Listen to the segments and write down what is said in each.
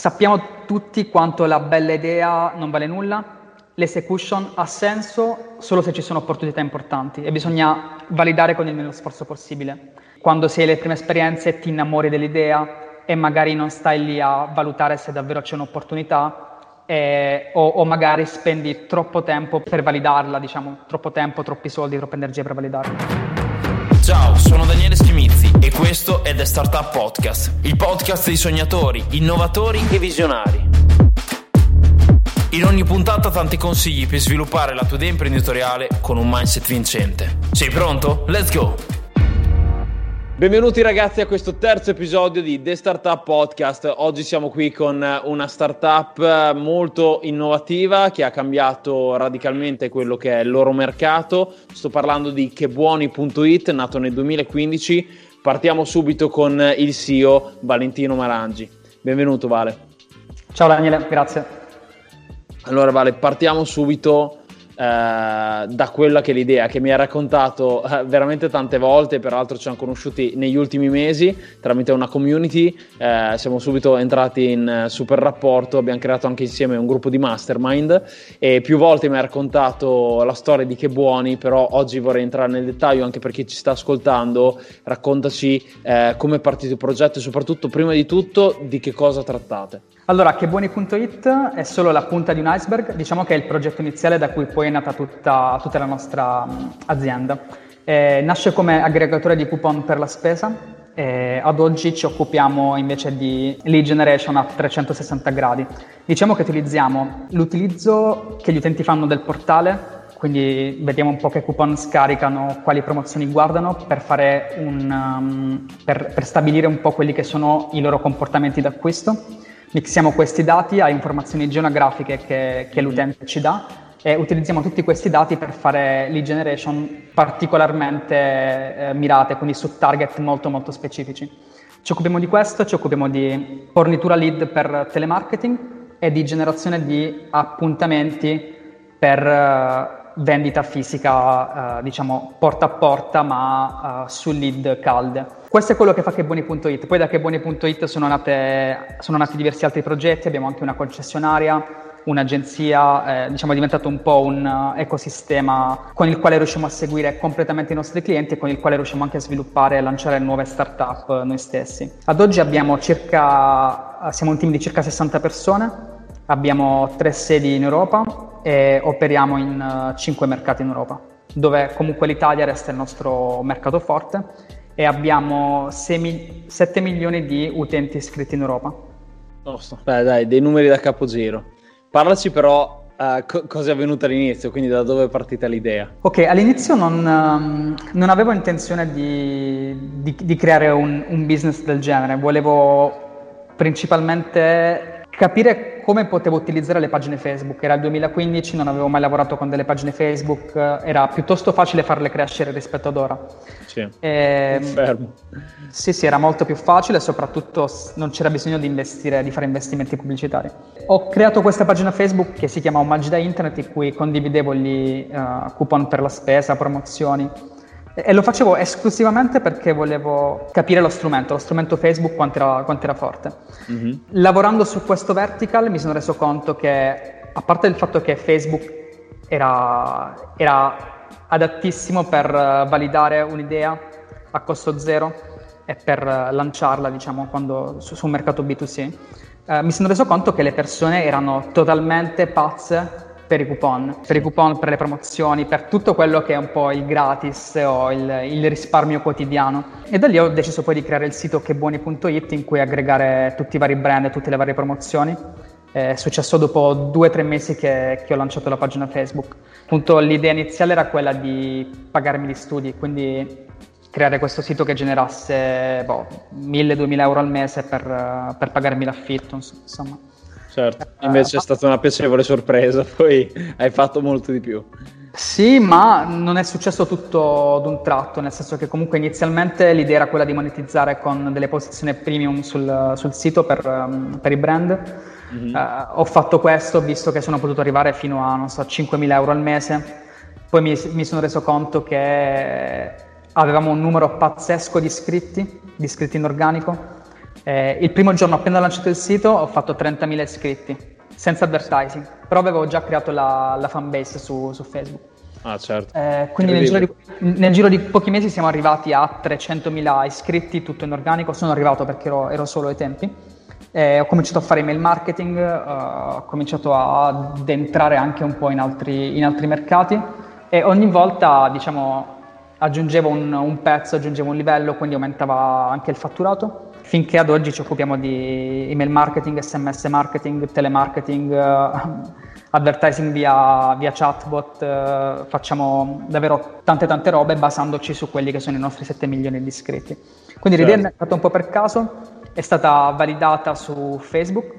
sappiamo tutti quanto la bella idea non vale nulla, l'esecution ha senso solo se ci sono opportunità importanti e bisogna validare con il meno sforzo possibile. Quando sei alle prime esperienze ti innamori dell'idea e magari non stai lì a valutare se davvero c'è un'opportunità eh, o, o, magari spendi troppo tempo per validarla, diciamo, troppo tempo, troppi soldi, troppa energia per validarla. Ciao, sono Daniele Schimizzi e questo è The Startup Podcast, il podcast di sognatori, innovatori e visionari. In ogni puntata tanti consigli per sviluppare la tua idea imprenditoriale con un mindset vincente. Sei pronto? Let's go! Benvenuti ragazzi a questo terzo episodio di The Startup Podcast. Oggi siamo qui con una startup molto innovativa che ha cambiato radicalmente quello che è il loro mercato. Sto parlando di Chebuoni.it, nato nel 2015. Partiamo subito con il CEO Valentino Marangi. Benvenuto Vale. Ciao Daniele, grazie. Allora Vale, partiamo subito eh, da quella che è l'idea che mi ha raccontato eh, veramente tante volte, peraltro ci siamo conosciuti negli ultimi mesi tramite una community, eh, siamo subito entrati in eh, super rapporto, abbiamo creato anche insieme un gruppo di mastermind e più volte mi ha raccontato la storia di Che Buoni, però oggi vorrei entrare nel dettaglio anche per chi ci sta ascoltando, raccontaci eh, come è partito il progetto e soprattutto prima di tutto di che cosa trattate. Allora, Chebuoni.it è solo la punta di un iceberg, diciamo che è il progetto iniziale da cui poi è nata tutta, tutta la nostra azienda. Eh, nasce come aggregatore di coupon per la spesa, eh, ad oggi ci occupiamo invece di lead generation a 360 gradi. Diciamo che utilizziamo l'utilizzo che gli utenti fanno del portale quindi vediamo un po' che coupon scaricano, quali promozioni guardano per, un, um, per, per stabilire un po' quelli che sono i loro comportamenti d'acquisto mixiamo questi dati a informazioni geografiche che, che l'utente ci dà e utilizziamo tutti questi dati per fare lead generation particolarmente eh, mirate, quindi su target molto molto specifici. Ci occupiamo di questo, ci occupiamo di fornitura lead per telemarketing e di generazione di appuntamenti per uh, vendita fisica, uh, diciamo porta a porta, ma uh, su lead calde. Questo è quello che fa Cheboni.it. Poi da Cheboni.it sono, sono nati diversi altri progetti, abbiamo anche una concessionaria, un'agenzia, eh, diciamo è diventato un po' un uh, ecosistema con il quale riusciamo a seguire completamente i nostri clienti e con il quale riusciamo anche a sviluppare e lanciare nuove start-up uh, noi stessi. Ad oggi circa, uh, siamo un team di circa 60 persone, abbiamo tre sedi in Europa e operiamo in 5 mercati in Europa, dove comunque l'Italia resta il nostro mercato forte e abbiamo 6, 7 milioni di utenti iscritti in Europa. Giusto, beh dai, dei numeri da capo zero. Parlaci però uh, co- cosa è avvenuto all'inizio, quindi da dove è partita l'idea? Ok, all'inizio non, um, non avevo intenzione di, di, di creare un, un business del genere, volevo principalmente capire come potevo utilizzare le pagine Facebook. Era il 2015, non avevo mai lavorato con delle pagine Facebook, era piuttosto facile farle crescere rispetto ad ora. Sì, e, ehm. Sì, sì, era molto più facile e soprattutto non c'era bisogno di investire, di fare investimenti pubblicitari. Ho creato questa pagina Facebook che si chiama Omaggi da Internet, in cui condividevo gli uh, coupon per la spesa, promozioni e lo facevo esclusivamente perché volevo capire lo strumento, lo strumento Facebook quanto era, quanto era forte. Mm-hmm. Lavorando su questo vertical mi sono reso conto che, a parte il fatto che Facebook era, era adattissimo per validare un'idea a costo zero e per lanciarla, diciamo, quando, su, su un mercato B2C, eh, mi sono reso conto che le persone erano totalmente pazze per i coupon, per i coupon, per le promozioni, per tutto quello che è un po' il gratis o il, il risparmio quotidiano. E da lì ho deciso poi di creare il sito chebuoni.it in cui aggregare tutti i vari brand e tutte le varie promozioni. È successo dopo due o tre mesi che, che, ho lanciato la pagina Facebook. Appunto, l'idea iniziale era quella di pagarmi gli studi, quindi creare questo sito che generasse boh, 1000-2000 euro al mese per, per pagarmi l'affitto, insomma. Certo, eh, invece è stata una piacevole sorpresa, poi hai fatto molto di più. Sì, ma non è successo tutto d'un tratto, nel senso che comunque inizialmente l'idea era quella di monetizzare con delle posizioni premium sul, sul sito per, um, per, i brand. Mm-hmm. Uh, ho fatto questo visto che sono potuto arrivare fino a, non so, 5.000 euro al mese. Poi mi, mi sono reso conto che avevamo un numero pazzesco di iscritti, di iscritti in organico Eh, il primo giorno appena lanciato il sito ho fatto 30.000 iscritti, senza advertising, però avevo già creato la, la fanbase su, su Facebook. Ah, certo. Eh, quindi nel giro, di, nel giro, di, pochi mesi siamo arrivati a 300.000 iscritti, tutto in organico. Sono arrivato perché ero, ero solo ai tempi. Eh, ho cominciato a fare email marketing, eh, ho cominciato ad entrare anche un po' in altri, in altri mercati e ogni volta, diciamo, aggiungevo un, un, pezzo, aggiungevo un livello, quindi aumentava anche il fatturato. Finché ad oggi ci occupiamo di email marketing, sms marketing, telemarketing, eh, advertising via, via chatbot, eh, facciamo davvero tante tante robe basandoci su quelli che sono i nostri 7 milioni di iscritti. Quindi certo. l'idea è nata un po' per caso, è stata validata su Facebook,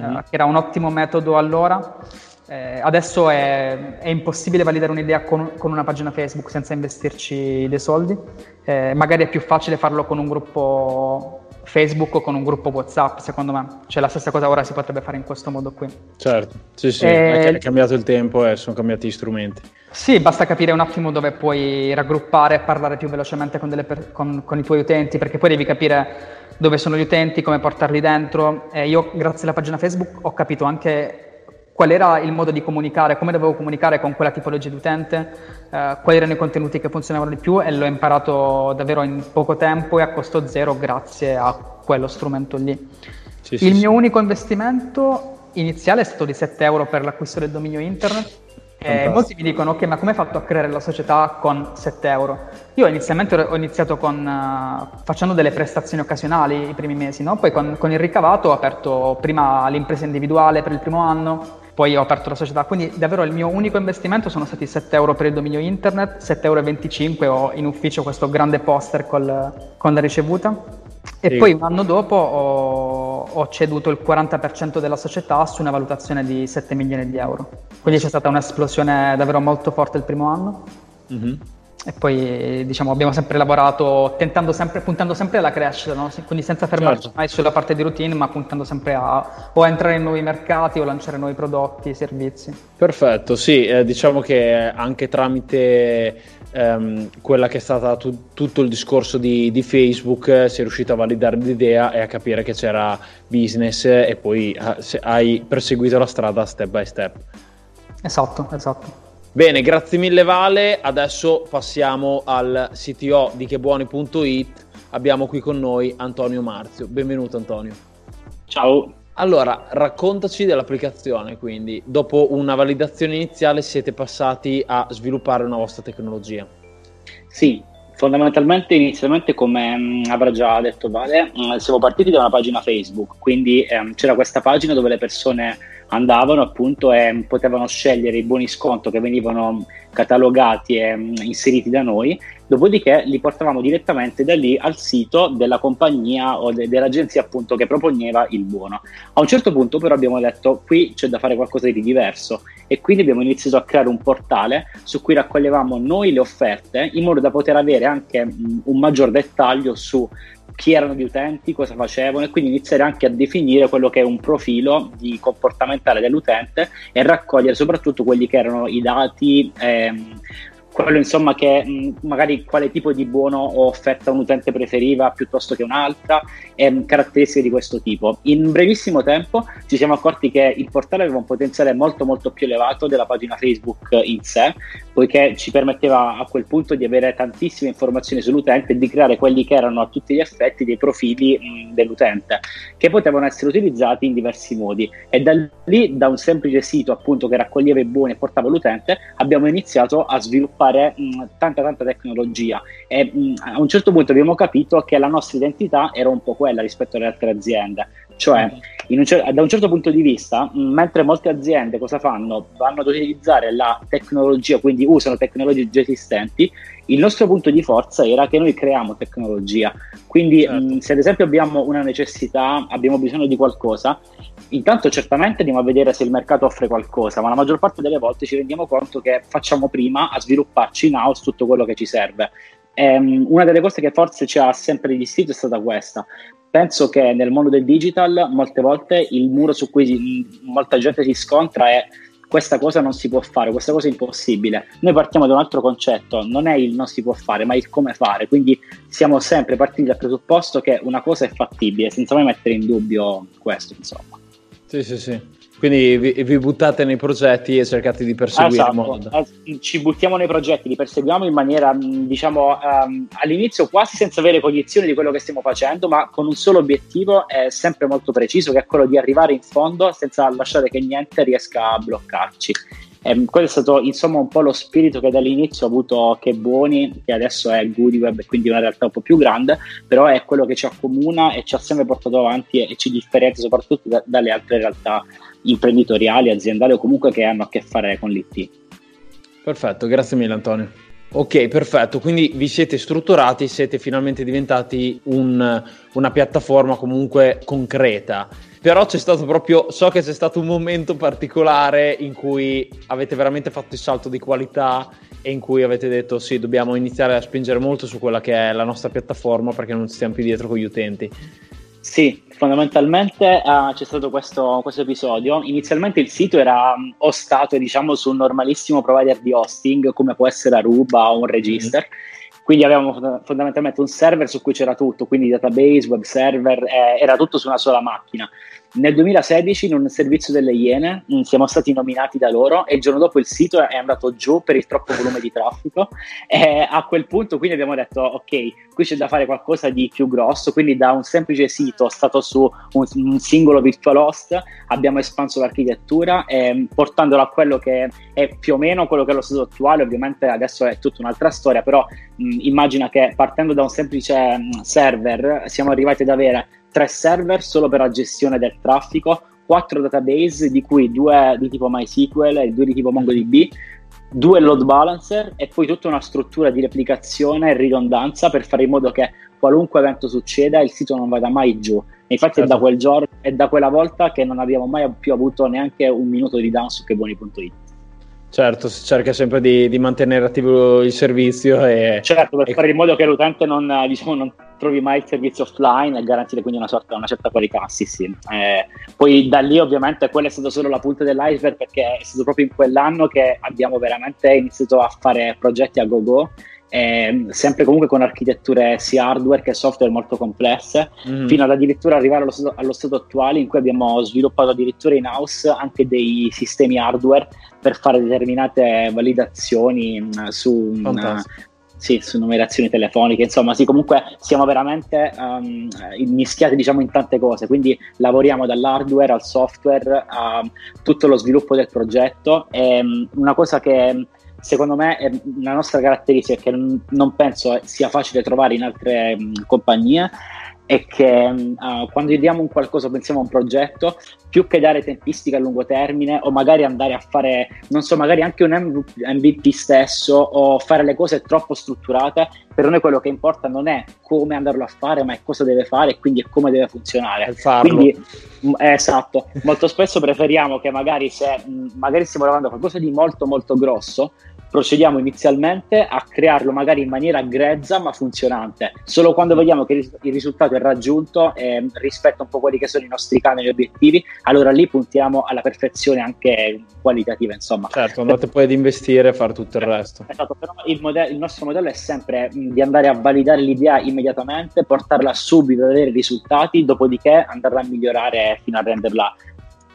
mm-hmm. eh, che era un ottimo metodo allora. Eh, adesso è, è, impossibile validare un'idea con, con, una pagina Facebook senza investirci dei soldi. Eh, magari è più facile farlo con un gruppo Facebook o con un gruppo WhatsApp, secondo me. Cioè la stessa cosa ora si potrebbe fare in questo modo qui. Certo, sì, sì, e... è cambiato il tempo e sono cambiati gli strumenti. Sì, basta capire un attimo dove puoi raggruppare e parlare più velocemente con, per... con, con, i tuoi utenti, perché poi devi capire dove sono gli utenti, come portarli dentro. E io, grazie alla pagina Facebook, ho capito anche qual era il modo di comunicare, come dovevo comunicare con quella tipologia di utente, eh, quali erano i contenuti che funzionavano di più e l'ho imparato davvero in poco tempo e a costo zero grazie a quello strumento lì. Sì, il sì, mio sì. unico investimento iniziale è stato di 7 euro per l'acquisto del dominio internet. E molti mi dicono, ok, ma come hai fatto a creare la società con 7 euro? Io inizialmente ho iniziato con, uh, facendo delle prestazioni occasionali i primi mesi, no? poi con, con il ricavato ho aperto prima l'impresa individuale per il primo anno, poi ho aperto la società, quindi davvero il mio unico investimento sono stati 7 euro per il dominio internet, 7,25 euro ho in ufficio questo grande poster col, con la ricevuta e sì. poi un anno dopo ho, ho, ceduto il 40% della società su una valutazione di 7 milioni di euro. Quindi c'è stata un'esplosione davvero molto forte il primo anno. Mm-hmm e poi diciamo, abbiamo sempre lavorato sempre, puntando sempre alla crescita, no? quindi senza fermarci certo. mai sulla parte di routine, ma puntando sempre a o a entrare in nuovi mercati o lanciare nuovi prodotti, servizi. Perfetto, sì, eh, diciamo che anche tramite ehm, quella che è stata tu, tutto il discorso di, di Facebook eh, si è riuscito a validare l'idea e a capire che c'era business e poi eh, hai perseguito la strada step by step. Esatto, esatto. Bene, grazie mille Vale. Adesso passiamo al CTO di chebuoni.it. Abbiamo qui con noi Antonio Marzio. Benvenuto Antonio. Ciao. Allora, raccontaci dell'applicazione, quindi dopo una validazione iniziale siete passati a sviluppare una vostra tecnologia. Sì, fondamentalmente inizialmente come mh, mm, avrà già detto Vale, mh, mm, siamo partiti da una pagina Facebook, quindi ehm, c'era questa pagina dove le persone andavano appunto e potevano scegliere i buoni sconto che venivano catalogati e mm, inseriti da noi, dopodiché li portavamo direttamente da lì al sito della compagnia o de- dell'agenzia appunto che proponeva il buono. A un certo punto però abbiamo detto qui c'è da fare qualcosa di diverso e quindi abbiamo iniziato a creare un portale su cui raccoglievamo noi le offerte in modo da poter avere anche mm, un maggior dettaglio su chi erano gli utenti, cosa facevano e quindi iniziare anche a definire quello che è un profilo di comportamentale dell'utente e raccogliere soprattutto quelli che erano i dati ehm, quello insomma che mh, magari quale tipo di buono o offerta un utente preferiva piuttosto che un'altra e mh, caratteristiche di questo tipo. In brevissimo tempo ci siamo accorti che il portale aveva un potenziale molto molto più elevato della pagina Facebook in sé, poiché ci permetteva a quel punto di avere tantissime informazioni sull'utente e di creare quelli che erano a tutti gli effetti dei profili mh, dell'utente, che potevano essere utilizzati in diversi modi. E da lì, da un semplice sito appunto che raccoglieva i buoni e portava l'utente, abbiamo iniziato a sviluppare mh, tanta tanta tecnologia e mh, a un certo punto abbiamo capito che la nostra identità era un po' quella rispetto alle altre aziende, cioè un cer- da un certo punto di vista, mentre molte aziende cosa fanno? Vanno ad utilizzare la tecnologia, quindi usano tecnologie già esistenti, il nostro punto di forza era che noi creiamo tecnologia. Quindi, certo. mh, se ad esempio abbiamo una necessità, abbiamo bisogno di qualcosa, intanto certamente andiamo a vedere se il mercato offre qualcosa, ma la maggior parte delle volte ci rendiamo conto che facciamo prima a svilupparci in house tutto quello che ci serve. E, um, una delle cose che forse ci ha sempre distinto è stata questa. Penso che nel mondo del digital molte volte il muro su cui si, molta gente si scontra è questa cosa non si può fare, questa cosa è impossibile. Noi partiamo da un altro concetto, non è il non si può fare, ma il come fare. Quindi siamo sempre partiti dal presupposto che una cosa è fattibile, senza mai mettere in dubbio questo, insomma. Sì, sì, sì. Quindi vi, vi, buttate nei progetti e cercate di perseguire esatto. ci buttiamo nei progetti, li perseguiamo in maniera, mm, diciamo, um, all'inizio quasi senza avere cognizione di quello che stiamo facendo, ma con un solo obiettivo è sempre molto preciso, che è quello di arrivare in fondo senza lasciare che niente riesca a bloccarci. E quello è stato insomma un po' lo spirito che dall'inizio ha avuto che Buoni, che adesso è GoodWeb, quindi una realtà un po' più grande, però è quello che ci accomuna e ci ha sempre portato avanti e, e ci differenzia soprattutto da, dalle altre realtà imprenditoriali, aziendali o comunque che hanno a che fare con l'IT. Perfetto, grazie mille Antonio. Ok, perfetto, quindi vi siete strutturati, siete finalmente diventati un, una piattaforma comunque concreta, però c'è stato proprio, so che c'è stato un momento particolare in cui avete veramente fatto il salto di qualità e in cui avete detto sì, dobbiamo iniziare a spingere molto su quella che è la nostra piattaforma perché non stiamo più dietro con gli utenti. Sì, fondamentalmente uh, c'è stato questo, questo, episodio. Inizialmente il sito era um, hostato, diciamo, su un normalissimo provider di hosting, come può essere Aruba o un register. Mm-hmm. Quindi avevamo fondamentalmente un server su cui c'era tutto, quindi database, web server, eh, era tutto su una sola macchina. Nel 2016 in un servizio delle Iene siamo stati nominati da loro e il giorno dopo il sito è andato giù per il troppo volume di traffico. E a quel punto quindi abbiamo detto ok, qui c'è da fare qualcosa di più grosso, quindi da un semplice sito stato su un, un singolo virtual host abbiamo espanso l'architettura eh, portandolo a quello che è più o meno quello che è lo stato attuale, ovviamente adesso è tutta un'altra storia, però mh, mm, immagina che partendo da un semplice mh, server siamo arrivati ad avere tre server solo per la gestione del traffico, quattro database di cui due di tipo MySQL e due di tipo MongoDB, due load balancer e poi tutta una struttura di replicazione e ridondanza per fare in modo che qualunque evento succeda il sito non vada mai giù. E infatti certo. è da certo. quel giorno, è da quella volta che non abbiamo mai più avuto neanche un minuto di down su cheboni.it. Certo, si cerca sempre di, di, mantenere attivo il servizio e... Certo, per e... fare in modo che l'utente non, diciamo, non, trovi mai il servizio offline e garantire quindi una, sorta, una certa qualità, sì sì. Eh, poi da lì ovviamente quella è stata solo la punta dell'iceberg perché è stato proprio in quell'anno che abbiamo veramente iniziato a fare progetti a go-go eh, sempre comunque con architetture sia hardware che software molto complesse, mm. fino ad addirittura arrivare allo stato, allo stato, attuale in cui abbiamo sviluppato addirittura in house anche dei sistemi hardware per fare determinate validazioni mh, mm, su, mh, mm, sì, su numerazioni telefoniche, insomma, sì, comunque siamo veramente um, mischiati diciamo in tante cose, quindi lavoriamo dall'hardware al software a tutto lo sviluppo del progetto. E, um, una cosa che secondo me è una nostra caratteristica che non penso sia facile trovare in altre mh, compagnie è che uh, quando diamo un qualcosa, pensiamo a un progetto, più che dare tempistiche a lungo termine o magari andare a fare, non so, magari anche un MVP stesso o fare le cose troppo strutturate, per noi quello che importa non è come andarlo a fare, ma è cosa deve fare e quindi è come deve funzionare. Quindi, eh, esatto, molto spesso preferiamo che magari se magari stiamo lavorando a qualcosa di molto molto grosso, procediamo inizialmente a crearlo magari in maniera grezza ma funzionante. Solo quando vediamo che il risultato è raggiunto eh, rispetto un po' quelli che sono i nostri canoni obiettivi, allora lì puntiamo alla perfezione anche qualitativa, insomma. Certo, andate poi ad investire e fare tutto il resto. Esatto, però il, modello, il nostro modello è sempre di andare a validare l'idea immediatamente, portarla subito ad avere risultati, dopodiché andarla a migliorare fino a renderla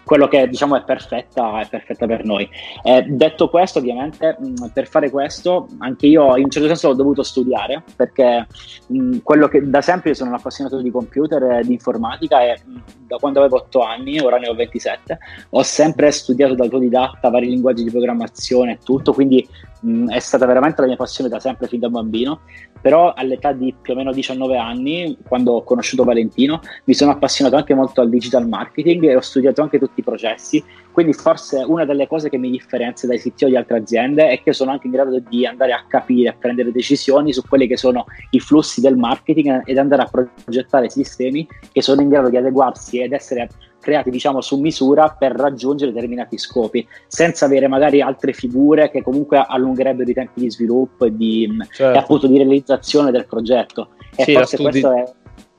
quello che diciamo è perfetta, è perfetta per noi. Eh, detto questo, ovviamente, mh, per fare questo, anche io in un certo senso ho dovuto studiare perché mh, quello che da sempre sono un appassionato di computer e di informatica e mh, da quando avevo 8 anni, ora ne ho 27, ho sempre studiato da autodidatta vari linguaggi di programmazione e tutto, quindi è stata veramente la mia passione da sempre, fin da bambino. Però all'età di più o meno 19 anni, quando ho conosciuto Valentino, mi sono appassionato anche molto al digital marketing e ho studiato anche tutti i processi. Quindi forse una delle cose che mi differenzia dai CTO di altre aziende è che sono anche in grado di andare a capire, a prendere decisioni su quelli che sono i flussi del marketing ed andare a progettare sistemi che sono in grado di adeguarsi ed essere creati diciamo su misura per raggiungere determinati scopi senza avere magari altre figure che comunque allungherebbero i tempi di sviluppo e, di, certo. e appunto di realizzazione del progetto e sì, forse questo è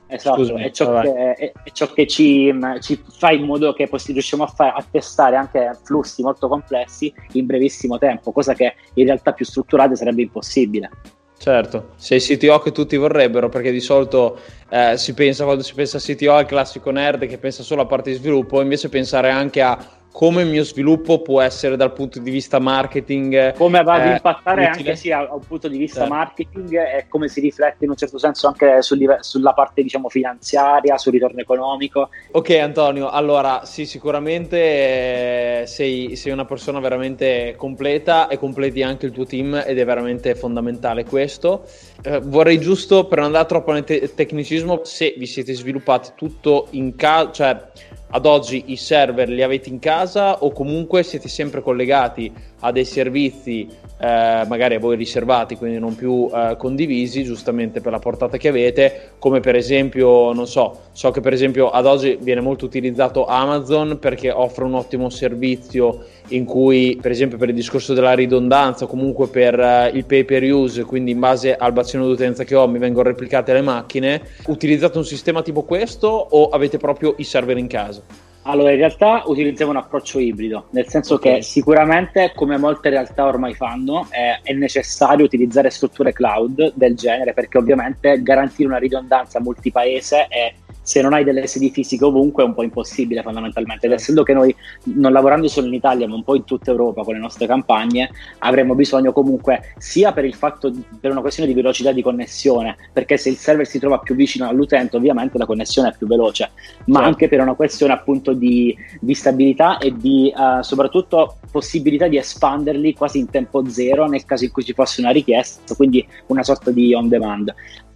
Esatto, Scusami, è ciò che, è, è ciò che ci, ci, fa in modo che possi- riusciamo a, fare, a, testare anche flussi molto complessi in brevissimo tempo, cosa che in realtà più strutturate sarebbe impossibile. Certo, sei CTO che tutti vorrebbero, perché di solito eh, si pensa, quando si pensa a CTO, al classico nerd che pensa solo a parte di sviluppo, invece pensare anche a come il mio sviluppo può essere dal punto di vista marketing. Come va ad eh, impattare utile. anche sì, da un punto di vista certo. marketing e come si riflette in un certo senso anche sul, sulla parte diciamo finanziaria, sul ritorno economico. Ok Antonio, allora sì sicuramente eh, sei, sei, una persona veramente completa e completi anche il tuo team ed è veramente fondamentale questo. Eh, vorrei giusto per non andare troppo nel te- tecnicismo se vi siete sviluppati tutto in casa, cioè ad oggi i server li avete in casa o comunque siete sempre collegati a dei servizi eh, magari a voi riservati, quindi non più eh, condivisi, giustamente per la portata che avete, come per esempio, non so, so che per esempio ad oggi viene molto utilizzato Amazon perché offre un ottimo servizio in cui, per esempio, per il discorso della ridondanza, comunque per eh, il pay per use, quindi in base al bacino d'utenza che ho mi vengono replicate le macchine, utilizzate un sistema tipo questo o avete proprio i server in casa? Allora, in realtà utilizziamo un approccio ibrido, nel senso okay. che sicuramente, come molte realtà ormai fanno, è, è, necessario utilizzare strutture cloud del genere perché ovviamente garantire una ridondanza multipaese è se non hai delle sedi fisiche ovunque è un po' impossibile fondamentalmente. Ed certo. essendo che noi, non lavorando solo in Italia, ma un po' in tutta Europa con le nostre campagne, avremo bisogno comunque sia per il fatto, per una questione di velocità di connessione, perché se il server si trova più vicino all'utente, ovviamente la connessione è più veloce, ma certo. anche per una questione appunto di, di stabilità e di uh, soprattutto possibilità di espanderli quasi in tempo zero nel caso in cui ci fosse una richiesta, quindi una sorta di on demand.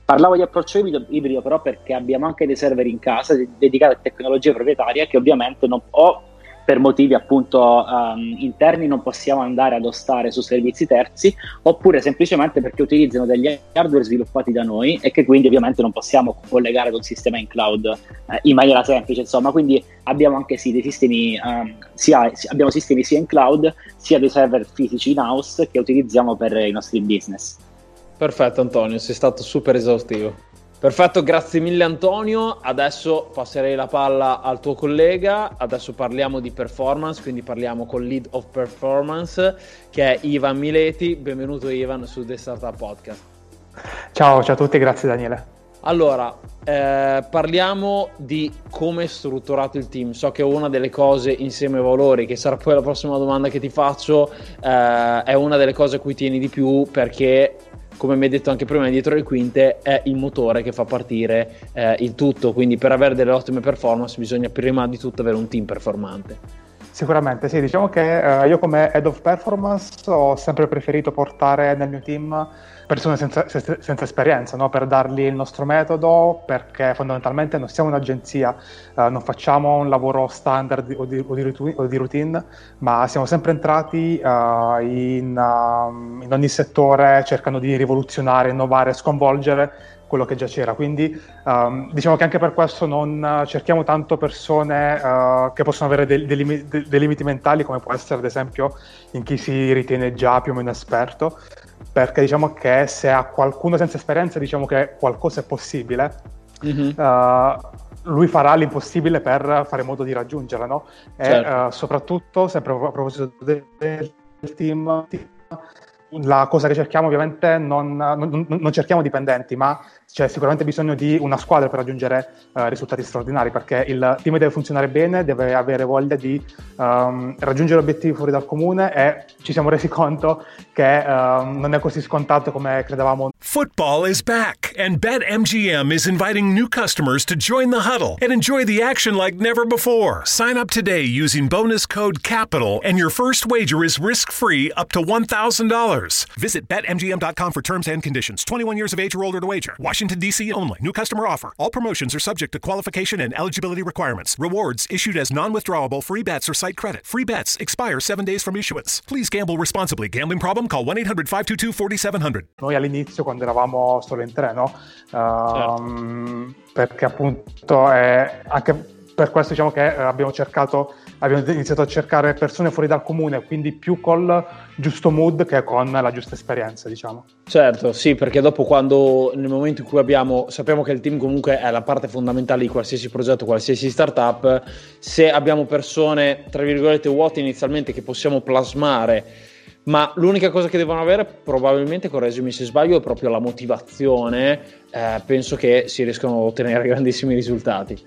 Parlavo di approccio ibrido, però perché abbiamo anche dei server in casa dedicati a tecnologie proprietarie che ovviamente non, o per motivi appunto um, interni non possiamo andare ad ostare su servizi terzi oppure semplicemente perché utilizzano degli hardware sviluppati da noi e che quindi ovviamente non possiamo collegare ad un sistema in cloud eh, in maniera semplice insomma. Quindi abbiamo anche sì dei sistemi um, sia, abbiamo sistemi sia in cloud sia dei server fisici in house che utilizziamo per i nostri business Perfetto Antonio, sei stato super esaustivo. Perfetto, grazie mille Antonio. Adesso passerei la palla al tuo collega. Adesso parliamo di performance, quindi parliamo con lead of performance che è Ivan Mileti. Benvenuto Ivan su The Startup Podcast. Ciao, ciao a tutti, grazie Daniele. Allora, eh, parliamo di come è strutturato il team. So che una delle cose insieme ai valori, che sarà poi la prossima domanda che ti faccio, eh, è una delle cose a cui tieni di più perché come mi hai detto anche prima, dietro le quinte è il motore che fa partire eh, il tutto. Quindi per avere delle ottime performance bisogna prima di tutto avere un team performante. Sicuramente, sì, diciamo che eh, io come head of performance ho sempre preferito portare nel mio team persone senza, senza esperienza, no? per dargli il nostro metodo, perché fondamentalmente non siamo un'agenzia, eh, non facciamo un lavoro standard o di, o di, o di routine, ma siamo sempre entrati uh, in, uh, in ogni settore cercando di rivoluzionare, innovare, sconvolgere quello che già c'era. Quindi um, diciamo che anche per questo non cerchiamo tanto persone uh, che possono avere dei, dei, limiti, dei, limiti mentali, come può essere ad esempio in chi si ritiene già più o meno esperto, perché diciamo che se a qualcuno senza esperienza diciamo che qualcosa è possibile, mm-hmm. uh, lui farà l'impossibile per fare in modo di raggiungerla, no? E certo. uh, soprattutto, sempre a proposito del, del team, la cosa che cerchiamo ovviamente non, non, non cerchiamo dipendenti, ma c'è sicuramente bisogno di una squadra per raggiungere uh, risultati straordinari perché il team deve funzionare bene, deve avere voglia di um, raggiungere obiettivi fuori dal comune e ci siamo resi conto che um, non è così scontato come credevamo. Football is back and BetMGM is inviting new customers to join the huddle and enjoy the action like never before. Sign up today using bonus code CAPITAL and your first wager is risk-free up to $1,000. Visit BetMGM.com for terms and conditions. 21 years of age or older to wager. Washington, D.C. only. New customer offer. All promotions are subject to qualification and eligibility requirements. Rewards issued as non withdrawable free bets or site credit. Free bets expire seven days from issuance. Please gamble responsibly. Gambling problem? Call 1 800 522 4700. Noi all'inizio, quando eravamo solo in tre, no? Uh, certo. Perché appunto è anche per questo diciamo che eh, abbiamo cercato, abbiamo iniziato a cercare persone fuori dal comune, quindi più col giusto mood che con la giusta esperienza, diciamo. Certo, sì, perché dopo quando nel momento in cui abbiamo, sappiamo che il team comunque è la parte fondamentale di qualsiasi progetto, qualsiasi startup, se abbiamo persone, tra virgolette, vuote inizialmente che possiamo plasmare ma l'unica cosa che devono avere probabilmente, correggimi se sbaglio, è proprio la motivazione, eh, penso che si riescano a ottenere grandissimi risultati.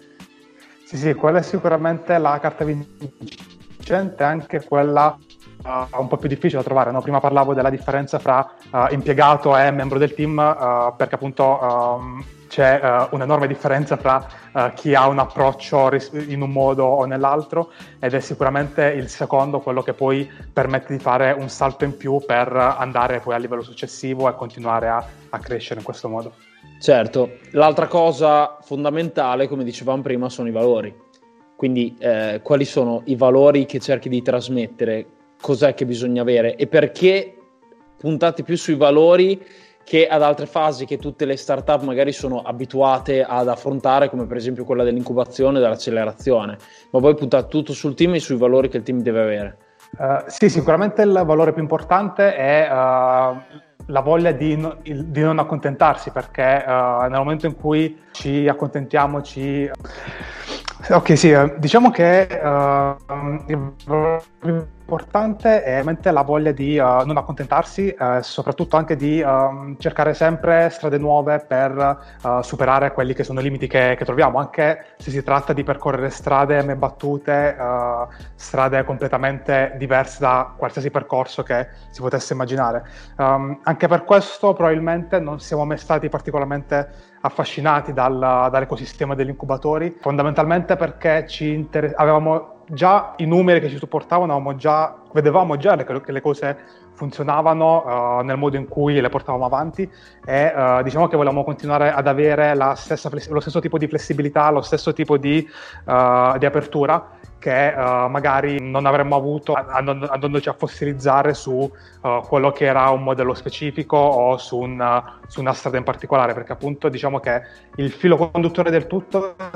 Sì, sì, quella è sicuramente la carta vincente, anche quella uh, un po' più difficile da trovare. No? Prima parlavo della differenza fra uh, impiegato e membro del team, uh, perché appunto um, c'è uh, un'enorme differenza fra uh, chi ha un approccio in un modo o nell'altro ed è sicuramente il secondo quello che poi permette di fare un salto in più per andare poi a livello successivo e continuare a, a crescere in questo modo. Certo, l'altra cosa fondamentale, come dicevamo prima, sono i valori. Quindi eh, quali sono i valori che cerchi di trasmettere, cos'è che bisogna avere e perché puntate più sui valori che ad altre fasi che tutte le startup magari sono abituate ad affrontare, come per esempio quella dell'incubazione e dell'accelerazione, ma poi puntare tutto sul team e sui valori che il team deve avere. Uh, sì, sicuramente il valore più importante è uh, la voglia di, no, di, non accontentarsi, perché uh, nel momento in cui ci accontentiamo, ci Ok, sì, eh, diciamo che uh, importante è la voglia di uh, non accontentarsi, uh, soprattutto anche di uh, cercare sempre strade nuove per superare quelli che sono i limiti che, che, troviamo, anche se si tratta di percorrere strade mai battute, strade completamente diverse da qualsiasi percorso che si potesse immaginare. Um, anche per questo probabilmente non siamo mai stati particolarmente affascinati dal, dall'ecosistema degli incubatori, fondamentalmente perché ci inter- avevamo già i numeri che ci supportavano, già, vedevamo già che le cose funzionavano uh, nel modo in cui le portavamo avanti e uh, diciamo che volevamo continuare ad avere stessa, lo stesso tipo di flessibilità, lo stesso tipo di, uh, di apertura che uh, magari non avremmo avuto andandoci a fossilizzare su uh, quello che era un modello specifico o su una, su una, strada in particolare, perché appunto diciamo che il filo conduttore del tutto è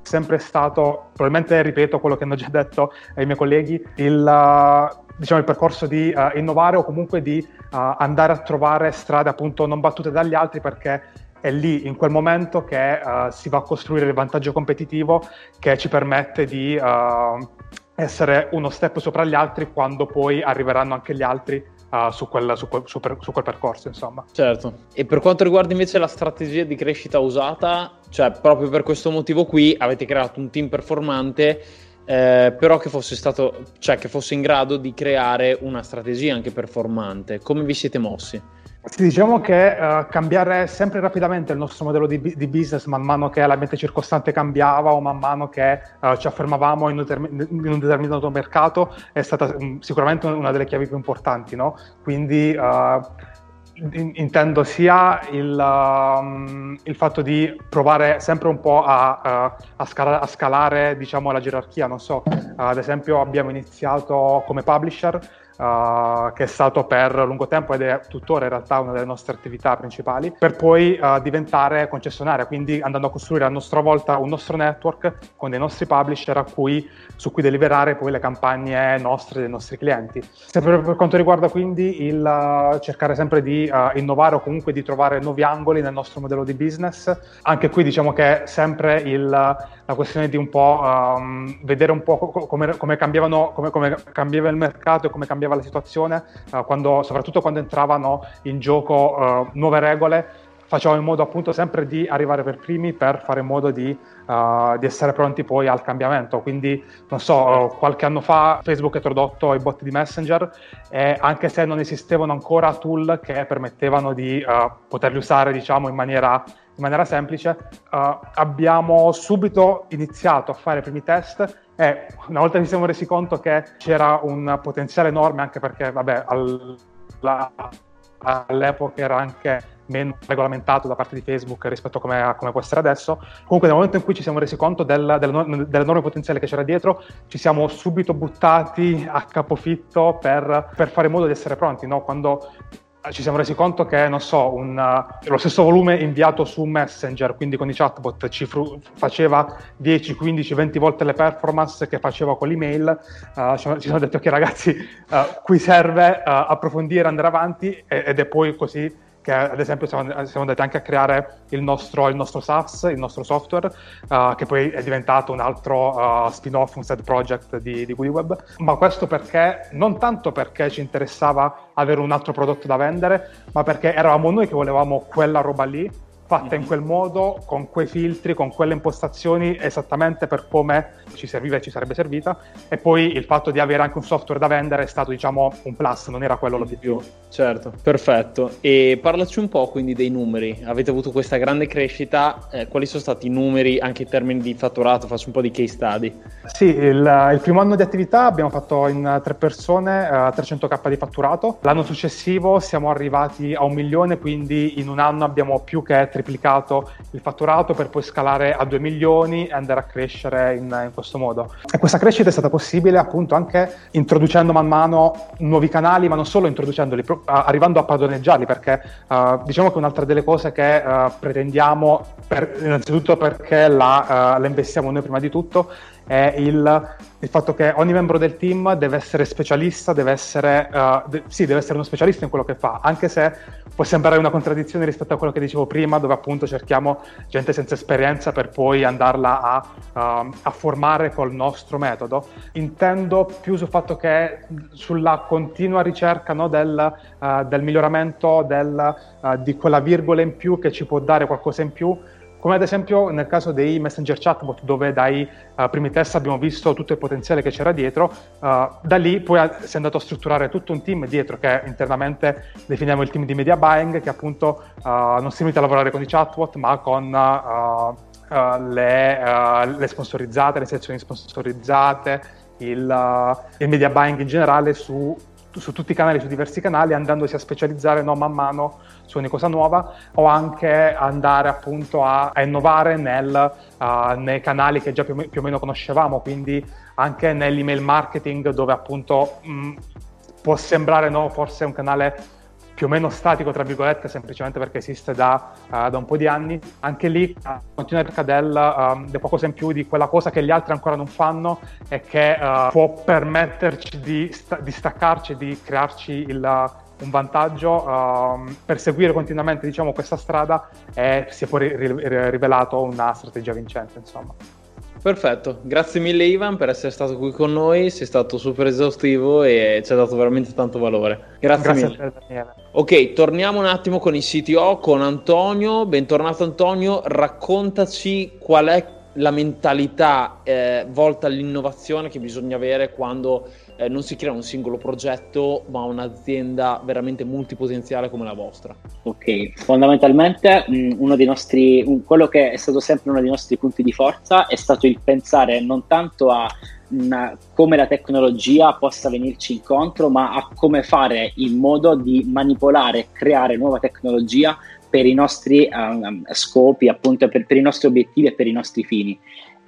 sempre stato, probabilmente ripeto quello che hanno già detto i miei colleghi, il, uh, diciamo, il percorso di innovare o comunque di andare a trovare strade appunto non battute dagli altri perché è lì in quel momento che uh, si va a costruire il vantaggio competitivo che ci permette di uh, essere uno step sopra gli altri quando poi arriveranno anche gli altri Uh, su, quel, su, quel, su, per, su, quel, percorso, insomma. Certo. E per quanto riguarda invece la strategia di crescita usata, cioè proprio per questo motivo qui avete creato un team performante, eh, però che fosse stato, cioè che fosse in grado di creare una strategia anche performante. Come vi siete mossi? Sì, diciamo che uh, cambiare sempre rapidamente il nostro modello di, di, business man mano che l'ambiente circostante cambiava o man mano che uh, ci affermavamo in un, determin- in un, determinato mercato è stata um, sicuramente una delle chiavi più importanti, no? Quindi uh, in- intendo sia il, um, il, fatto di provare sempre un po' a, a, scala- a scalare diciamo, la gerarchia, non so, ad esempio abbiamo iniziato come publisher uh, che è stato per lungo tempo ed è tuttora in realtà una delle nostre attività principali, per poi uh, diventare concessionaria, quindi andando a costruire a nostra volta un nostro network con dei nostri publisher cui, su cui deliberare poi le campagne nostre dei nostri clienti. Sempre per quanto riguarda quindi il uh, cercare sempre di innovare o comunque di trovare nuovi angoli nel nostro modello di business, anche qui diciamo che sempre il, la questione di un po' um, vedere un po' come, come, cambiavano, come, come cambiava il mercato e come cambiava cambiava la situazione, uh, quando, soprattutto quando entravano in gioco uh, nuove regole, facevamo in modo appunto sempre di arrivare per primi per fare in modo di, uh, di essere pronti poi al cambiamento. Quindi, non so, qualche anno fa Facebook ha introdotto i bot di Messenger e anche se non esistevano ancora tool che permettevano di poterli usare, diciamo, in maniera in maniera semplice, uh, abbiamo subito iniziato a fare i primi test e una volta che ci siamo resi conto che c'era un potenziale enorme, anche perché vabbè, al, la, all'epoca era anche meno regolamentato da parte di Facebook rispetto a come, come, può essere adesso. Comunque, nel momento in cui ci siamo resi conto del, del, dell'enorme potenziale che c'era dietro, ci siamo subito buttati a capofitto per, per fare in modo di essere pronti. No? Quando ci siamo resi conto che, non so, un, uh, lo stesso volume inviato su Messenger, quindi con i chatbot, ci fru- faceva 10, 15, 20 volte le performance che faceva con l'email. Uh, ci siamo detti, ok ragazzi, uh, qui serve approfondire, andare avanti ed è poi così che ad esempio siamo, siamo, andati anche a creare il nostro, il nostro SaaS, il nostro software, uh, che poi è diventato un altro uh, spin-off, un set project di, di GoodWeb, ma questo perché, non tanto perché ci interessava avere un altro prodotto da vendere, ma perché eravamo noi che volevamo quella roba lì fatta in quel modo, con quei filtri, con quelle impostazioni, esattamente per come ci serviva e ci sarebbe servita. E poi il fatto di avere anche un software da vendere è stato, diciamo, un plus, non era quello l'obiettivo. Certo, perfetto. E parlaci un po' quindi dei numeri. Avete avuto questa grande crescita, eh, quali sono stati i numeri anche in termini di fatturato? Faccio un po' di case study. Sì, il, il primo anno di attività abbiamo fatto in tre persone eh, 300k di fatturato. L'anno successivo siamo arrivati a un milione, quindi in un anno abbiamo più che triplicato il fatturato per poi scalare a 2 milioni e andare a crescere in, in questo modo. E questa crescita è stata possibile appunto anche introducendo man mano nuovi canali, ma non solo introducendoli, arrivando a padroneggiarli, perché uh, diciamo che un'altra delle cose che uh, pretendiamo, per, innanzitutto perché la, uh, la investiamo noi prima di tutto, è il, il, fatto che ogni membro del team deve essere specialista, deve essere, uh, de- sì, deve essere uno specialista in quello che fa, anche se può sembrare una contraddizione rispetto a quello che dicevo prima, dove appunto cerchiamo gente senza esperienza per poi andarla a, uh, a formare col nostro metodo. Intendo più sul fatto che sulla continua ricerca no, del, uh, del, miglioramento del, di quella virgola in più che ci può dare qualcosa in più come ad esempio nel caso dei messenger chatbot dove dai uh, primi test abbiamo visto tutto il potenziale che c'era dietro, uh, da lì poi si è andato a strutturare tutto un team dietro che internamente definiamo il team di media buying che appunto uh, non si limita a lavorare con i chatbot ma con le, le, sponsorizzate, le sezioni sponsorizzate, il, il media buying in generale su su tutti i canali, su diversi canali, andandosi a specializzare no, man mano su ogni cosa nuova o anche andare appunto a, a innovare nel, uh, nei canali che già più, più, o meno conoscevamo, quindi anche nell'email marketing dove appunto mh, può sembrare no, forse un canale più o meno statico, tra virgolette, semplicemente perché esiste da, uh, da un po' di anni. Anche lì uh, continua a cercare del, uh, del qualcosa in più di quella cosa che gli altri ancora non fanno e che uh, può permetterci di, sta- di staccarci, di crearci il, un vantaggio uh, per seguire continuamente diciamo, questa strada e si è poi ri- rivelato una strategia vincente. Insomma. Perfetto, grazie mille Ivan per essere stato qui con noi, sei stato super esaustivo e ci ha dato veramente tanto valore. Grazie, grazie mille. Daniele. Ok, torniamo un attimo con il CTO, con Antonio. Bentornato Antonio, raccontaci qual è la mentalità eh, volta all'innovazione che bisogna avere quando eh, non si crea un singolo progetto, ma un'azienda veramente multipotenziale come la vostra? Ok, fondamentalmente mm, uno dei nostri, quello che è stato sempre uno dei nostri punti di forza è stato il pensare non tanto a una, come la tecnologia possa venirci incontro, ma a come fare in modo di manipolare e creare nuova tecnologia per i nostri um, scopi, appunto per, per, i nostri obiettivi e per i nostri fini.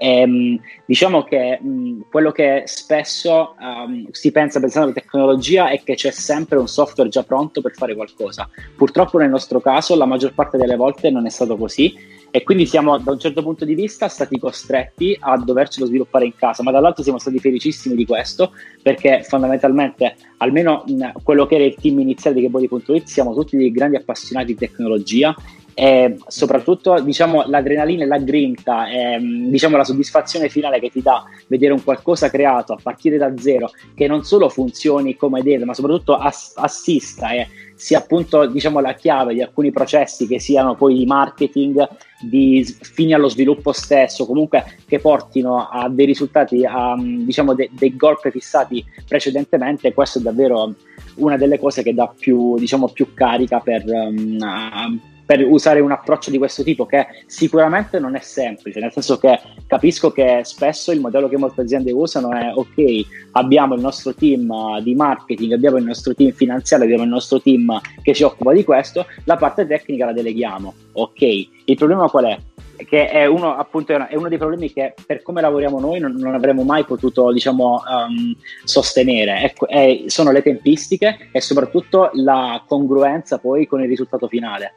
E, ehm, diciamo che mh, quello che spesso um, si pensa pensando alla tecnologia è che c'è sempre un software già pronto per fare qualcosa. Purtroppo nel nostro caso la maggior parte delle volte non è stato così e quindi siamo da un certo punto di vista stati costretti a dovercelo sviluppare in casa, ma dall'altro siamo stati felicissimi di questo perché fondamentalmente almeno mh, quello che era il team iniziale di Gebody.it siamo tutti dei grandi appassionati di tecnologia e soprattutto diciamo, l'adrenalina e la grinta, e, diciamo, la soddisfazione finale che ti dà vedere un qualcosa creato a partire da zero che non solo funzioni come deve, ma soprattutto ass- assista e sia appunto diciamo, la chiave di alcuni processi che siano poi di marketing, di fini allo sviluppo stesso, comunque che portino a dei risultati, a diciamo, de- dei goal prefissati precedentemente, questo è davvero una delle cose che dà più, diciamo, più carica per, um, per usare un approccio di questo tipo che sicuramente non è semplice, nel senso che capisco che spesso il modello che molte aziende usano è ok, abbiamo il nostro team uh, di marketing, abbiamo il nostro team finanziario, abbiamo il nostro team che si occupa di questo, la parte tecnica la deleghiamo, ok. Il problema qual è? che è uno, appunto, è uno dei problemi che per come lavoriamo noi non, non avremmo mai potuto diciamo, um, sostenere. Ecco, è, sono le tempistiche e soprattutto la congruenza poi con il risultato finale.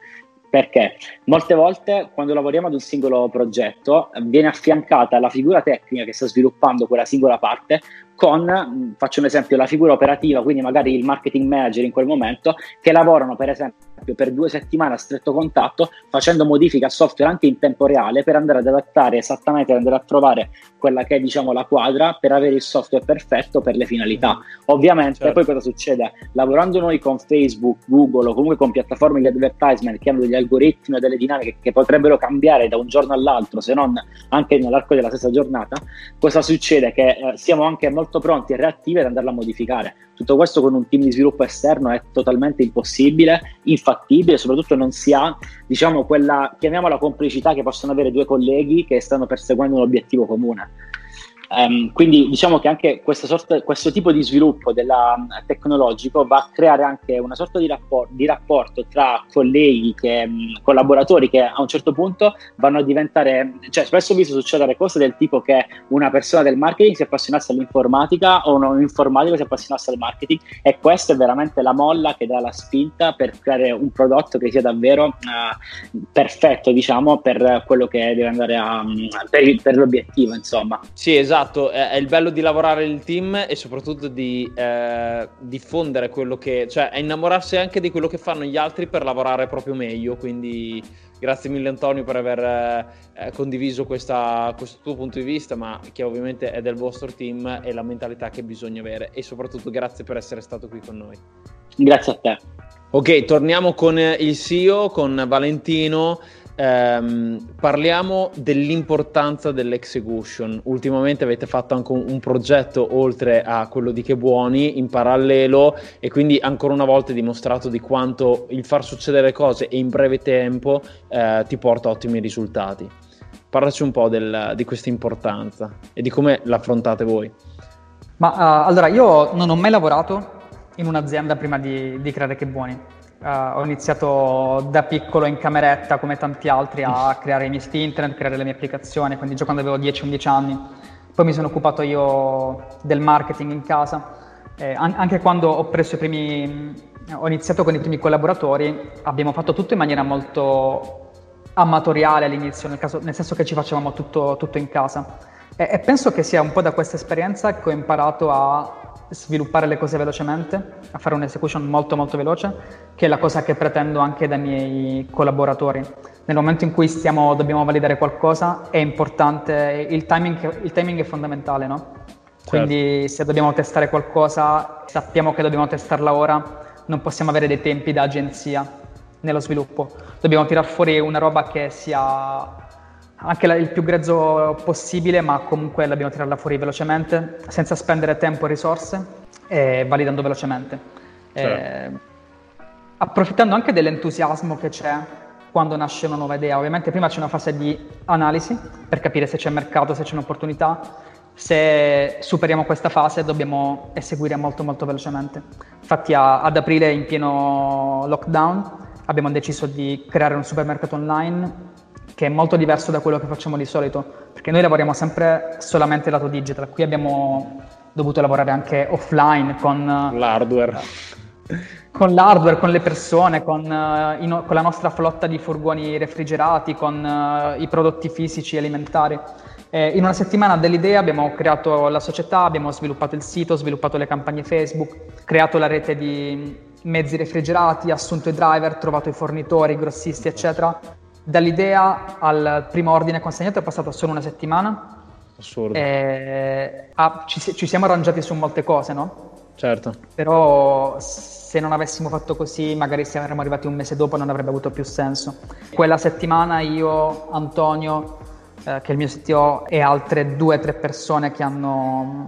Perché molte volte quando lavoriamo ad un singolo progetto viene affiancata la figura tecnica che sta sviluppando quella singola parte con, faccio un esempio, la figura operativa, quindi magari il marketing manager in quel momento, che lavorano per esempio per due settimane a stretto contatto facendo modifiche al software anche in tempo reale per andare ad adattare esattamente, andare a trovare quella che è diciamo la quadra per avere il software perfetto per le finalità. Ovviamente certo. poi cosa succede? Lavorando noi con Facebook, Google o comunque con piattaforme di advertisement che hanno degli algoritmi o delle dinamiche che potrebbero cambiare da un giorno all'altro, se non anche nell'arco della stessa giornata, cosa succede? Che eh, siamo anche molto pronti e reattivi ad andarla a modificare. Tutto questo con un team di sviluppo esterno è totalmente impossibile, infattibile, soprattutto non si ha, diciamo, quella, chiamiamola complicità che possono avere due colleghi che stanno perseguendo un obiettivo comune. Um, quindi diciamo che anche sorta, questo tipo di sviluppo della, tecnologico va a creare anche una sorta di, rapport, di rapporto tra colleghi, che, um, collaboratori che a un certo punto vanno a diventare, cioè spesso ho visto succedere cose del tipo che una persona del marketing si appassionasse all'informatica o un informatico si appassionasse al marketing e questa è veramente la molla che dà la spinta per creare un prodotto che sia davvero uh, perfetto diciamo per quello che deve andare a, per, per l'obiettivo insomma. Sì esatto Esatto, è, il bello di lavorare il team e soprattutto di eh, diffondere quello che, cioè innamorarsi anche di quello che fanno gli altri per lavorare proprio meglio, quindi grazie mille Antonio per aver eh, condiviso questa, questo tuo punto di vista, ma che ovviamente è del vostro team e la mentalità che bisogna avere e soprattutto grazie per essere stato qui con noi. Grazie a te. Ok, torniamo con il CEO, con Valentino. Ehm, parliamo dell'importanza dell'execution. Ultimamente avete fatto anche un, un, progetto oltre a quello di Che Buoni in parallelo e quindi ancora una volta dimostrato di quanto il far succedere cose in breve tempo eh, ti porta ottimi risultati. Parlaci un po' del, di questa importanza e di come l'affrontate voi. Ma uh, allora, io non ho mai lavorato in un'azienda prima di, di creare Che Buoni Uh, ho iniziato da piccolo in cameretta, come tanti altri, a creare i miei siti internet, creare le mie applicazioni, quindi già quando avevo 10-11 anni. Poi mi sono occupato io del marketing in casa. Eh, an- anche quando ho preso i primi, ho iniziato con i primi collaboratori, abbiamo fatto tutto in maniera molto amatoriale all'inizio, nel, caso, nel senso che ci facevamo tutto, tutto in casa. E, e penso che sia un po' da questa esperienza che ho imparato a sviluppare le cose velocemente, a fare un'execution molto molto veloce, che è la cosa che pretendo anche dai miei collaboratori. Nel momento in cui stiamo, dobbiamo validare qualcosa è importante, il timing, il timing è fondamentale, no? Certo. Quindi se dobbiamo testare qualcosa, sappiamo che dobbiamo testarla ora, non possiamo avere dei tempi da agenzia nello sviluppo. Dobbiamo tirar fuori una roba che sia anche la, il più grezzo possibile, ma comunque dobbiamo tirarla fuori velocemente, senza spendere tempo e risorse e validando velocemente. Certo. Eh, approfittando anche dell'entusiasmo che c'è quando nasce una nuova idea. Ovviamente prima c'è una fase di analisi per capire se c'è mercato, se c'è un'opportunità. Se superiamo questa fase dobbiamo eseguire molto molto velocemente. Infatti a, ad aprile in pieno lockdown abbiamo deciso di creare un supermercato online che è molto diverso da quello che facciamo di solito, perché noi lavoriamo sempre solamente lato digital, qui abbiamo dovuto lavorare anche offline con l'hardware. Con l'hardware, con le persone, con, uh, in, con la nostra flotta di furgoni refrigerati, con uh, i prodotti fisici alimentari. Eh, in una settimana dell'idea abbiamo creato la società, abbiamo sviluppato il sito, sviluppato le campagne Facebook, creato la rete di mezzi refrigerati, assunto i driver, trovato i fornitori, i grossisti, eccetera Dall'idea al primo ordine consegnato è passata solo una settimana. Assurdo. E, ah, ci, ci, siamo arrangiati su molte cose, no? Certo. Però se non avessimo fatto così, magari se saremmo arrivati un mese dopo non avrebbe avuto più senso. Quella settimana io, Antonio, eh, che è il mio CTO, e altre due o tre persone che hanno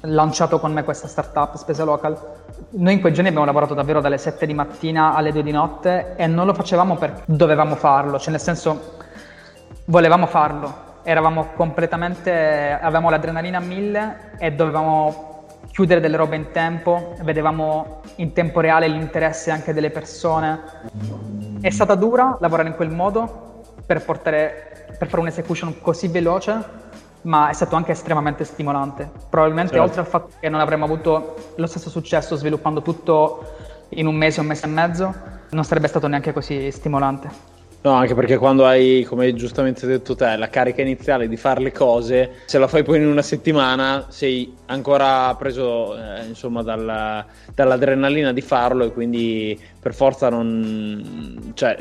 lanciato con me questa startup, Spesa Local, noi in quei giorni abbiamo lavorato davvero dalle 7 di mattina alle 2 di notte e non lo facevamo perché dovevamo farlo, cioè nel senso volevamo farlo, eravamo completamente, avevamo l'adrenalina a mille e dovevamo chiudere delle robe in tempo, vedevamo in tempo reale l'interesse anche delle persone. È stata dura lavorare in quel modo per portare per fare un'execution così veloce, ma è stato anche estremamente stimolante. Probabilmente certo. oltre al fatto che non avremmo avuto lo stesso successo sviluppando tutto in un mese, un mese e mezzo, non sarebbe stato neanche così stimolante. No, anche perché quando hai, come giustamente detto te, la carica iniziale di fare le cose, se la fai poi in una settimana sei ancora preso eh, insomma dalla, dall'adrenalina di farlo e quindi per forza non cioè,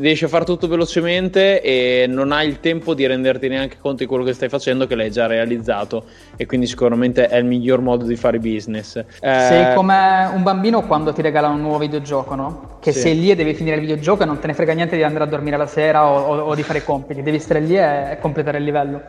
riesci a fare tutto velocemente e non hai il tempo di renderti neanche conto di quello che stai facendo che l'hai già realizzato. E quindi sicuramente è il miglior modo di fare business. Eh... sei come un bambino quando ti regalano un nuovo videogioco no? che sì. sei lì e devi finire il videogioco e non te ne frega niente di andare a dormire la sera o, o, o di fare i compiti. Devi stare lì e, e, completare il livello.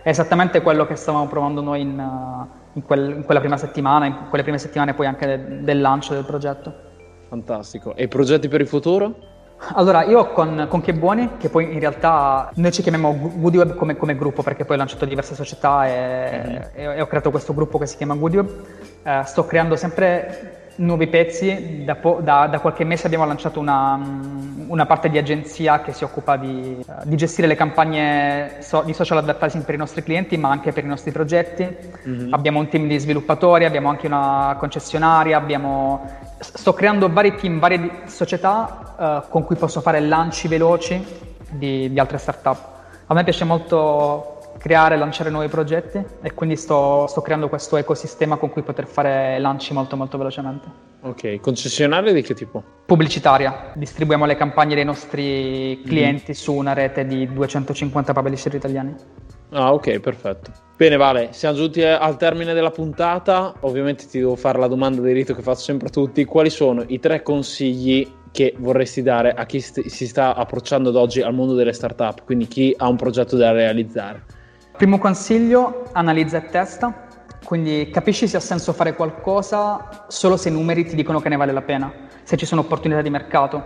È esattamente quello che stavamo provando noi in, in, quel, in quella prima settimana in quelle prime settimane poi anche de, del lancio del progetto Fantastico. E i progetti per il futuro? Allora, io con, con Che Buoni, che poi in realtà noi ci chiamiamo GoodWeb come, come gruppo perché poi ho lanciato diverse società e, mm-hmm. e, e, ho creato questo gruppo che si chiama GoodWeb, eh, sto creando sempre nuovi pezzi. Da, po- da, da, qualche mese abbiamo lanciato una, una, parte di agenzia che si occupa di, di gestire le campagne so- di social advertising per i nostri clienti, ma anche per i nostri progetti. Mm-hmm. Abbiamo un team di sviluppatori, abbiamo anche una concessionaria, abbiamo... sto creando vari team, varie società uh, con cui posso fare lanci veloci di, di altre startup. A me piace molto creare e lanciare nuovi progetti e quindi sto, sto, creando questo ecosistema con cui poter fare lanci molto molto velocemente. Ok, concessionaria di che tipo? Pubblicitaria, distribuiamo le campagne dei nostri clienti mm. su una rete di 250 publisher italiani. Ah ok, perfetto. Bene Vale, siamo giunti al termine della puntata, ovviamente ti devo fare la domanda di rito che faccio sempre a tutti, quali sono i tre consigli che vorresti dare a chi st- si sta approcciando ad oggi al mondo delle startup, quindi chi ha un progetto da realizzare? Primo consiglio, analizza e testa, quindi capisci se ha senso fare qualcosa solo se i numeri ti dicono che ne vale la pena, se ci sono opportunità di mercato.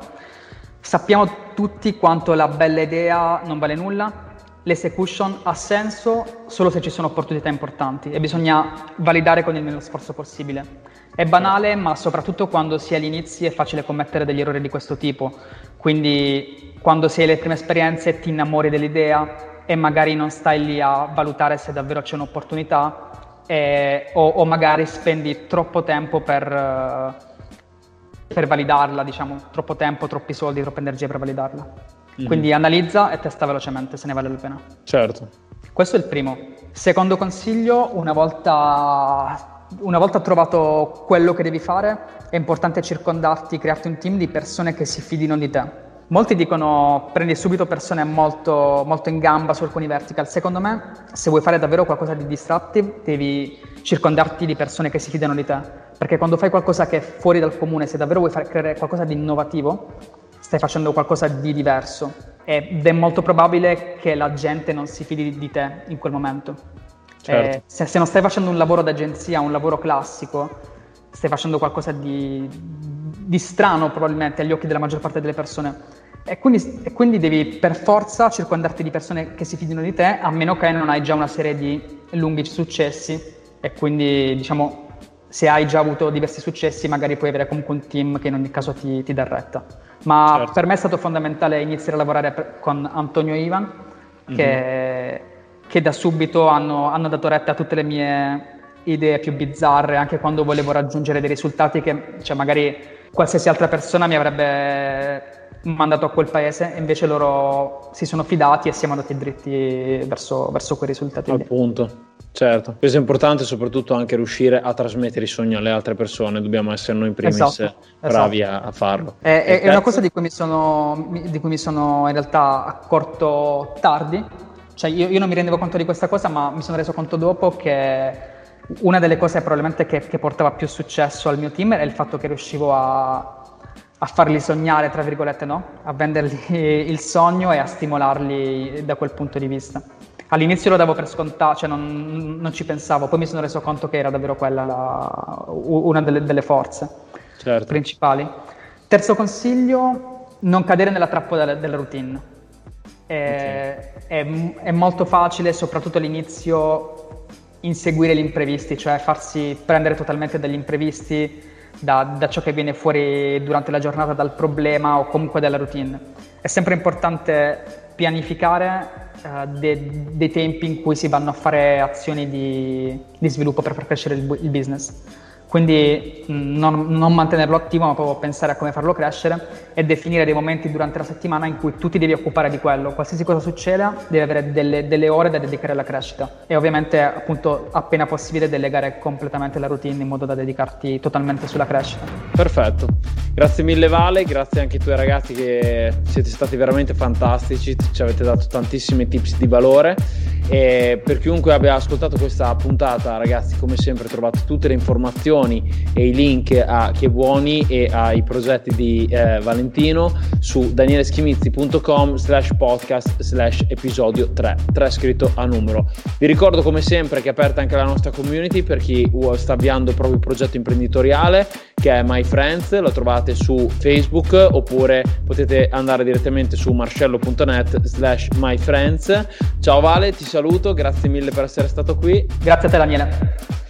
Sappiamo tutti quanto la bella idea non vale nulla, l'esecution ha senso solo se ci sono opportunità importanti e bisogna validare con il meno sforzo possibile. È banale, ma soprattutto quando si è all'inizio è facile commettere degli errori di questo tipo. Quindi quando si hai le prime esperienze e ti innamori dell'idea, e magari non stai lì a valutare se davvero c'è un'opportunità eh, o, o, magari spendi troppo tempo per, per, validarla, diciamo, troppo tempo, troppi soldi, troppe energie per validarla. Mm-hmm. Quindi analizza e testa velocemente se ne vale la pena. Certo. Questo è il primo. Secondo consiglio, una volta, una volta trovato quello che devi fare, è importante circondarti, crearti un team di persone che si fidino di te Molti dicono prendi subito persone molto, molto, in gamba su alcuni vertical. Secondo me, se vuoi fare davvero qualcosa di disruptive, devi circondarti di persone che si fidano di te. Perché quando fai qualcosa che è fuori dal comune, se davvero vuoi fare, creare qualcosa di innovativo, stai facendo qualcosa di diverso. Ed è molto probabile che la gente non si fidi di te in quel momento. Certo. Eh, se, se non stai facendo un lavoro d'agenzia, un lavoro classico, stai facendo qualcosa di, di strano probabilmente agli occhi della maggior parte delle persone e quindi, e quindi, devi per forza circondarti di persone che si fidino di te, a meno che non hai già una serie di lunghi successi e quindi diciamo se hai già avuto diversi successi magari puoi avere comunque un team che in ogni caso ti, ti dà retta. Ma certo. per me è stato fondamentale iniziare a lavorare per, con Antonio e Ivan che, mm-hmm. che da subito hanno, hanno dato retta a tutte le mie idee più bizzarre, anche quando volevo raggiungere dei risultati che cioè, magari qualsiasi altra persona mi avrebbe mandato a quel paese, invece loro si sono fidati e siamo andati dritti verso, verso quei risultati. Appunto. Certo, questo è importante soprattutto anche riuscire a trasmettere i sogni alle altre persone, dobbiamo essere noi in primis esatto, bravi esatto. A, a, farlo. È, è, è una cosa di cui, sono, di cui, mi sono, in realtà accorto tardi, cioè io, io, non mi rendevo conto di questa cosa ma mi sono reso conto dopo che una delle cose probabilmente che, che portava più successo al mio team è il fatto che riuscivo a, a farli sognare, tra virgolette, no? A vendergli il sogno e a stimolarli da quel punto di vista. All'inizio lo davo per scontato, cioè non, non, ci pensavo, poi mi sono reso conto che era davvero quella la, una delle, delle forze certo. principali. Terzo consiglio, non cadere nella trappola della, della routine. È, okay. è, è molto facile, soprattutto all'inizio, inseguire gli imprevisti, cioè farsi prendere totalmente dagli imprevisti, da, da, ciò che viene fuori durante la giornata, dal problema o comunque dalla routine. È sempre importante pianificare uh, de- dei tempi in cui si vanno a fare azioni di, di sviluppo per far crescere il, il business. Quindi non, non, mantenerlo attivo, ma proprio pensare a come farlo crescere e definire dei momenti durante la settimana in cui tu ti devi occupare di quello. Qualsiasi cosa succeda, devi avere delle, delle ore da dedicare alla crescita e ovviamente, appunto, appena possibile, delegare completamente la routine in modo da dedicarti totalmente sulla crescita. Perfetto. Grazie mille Vale, grazie anche ai tuoi ragazzi che siete stati veramente fantastici, ci avete dato tantissimi tips di valore e per chiunque abbia ascoltato questa puntata, ragazzi, come sempre trovate tutte le informazioni e i link a Che Buoni e ai progetti di eh, Valentino su danieleschimizzi.com slash podcast slash episodio 3, 3 scritto a numero. Vi ricordo come sempre che è aperta anche la nostra community per chi sta avviando il proprio progetto imprenditoriale che è My Friends, lo trovate su Facebook oppure potete andare direttamente su marcello.net slash myfriends. Ciao Vale, ti saluto, grazie mille per essere stato qui. Grazie a te Daniele.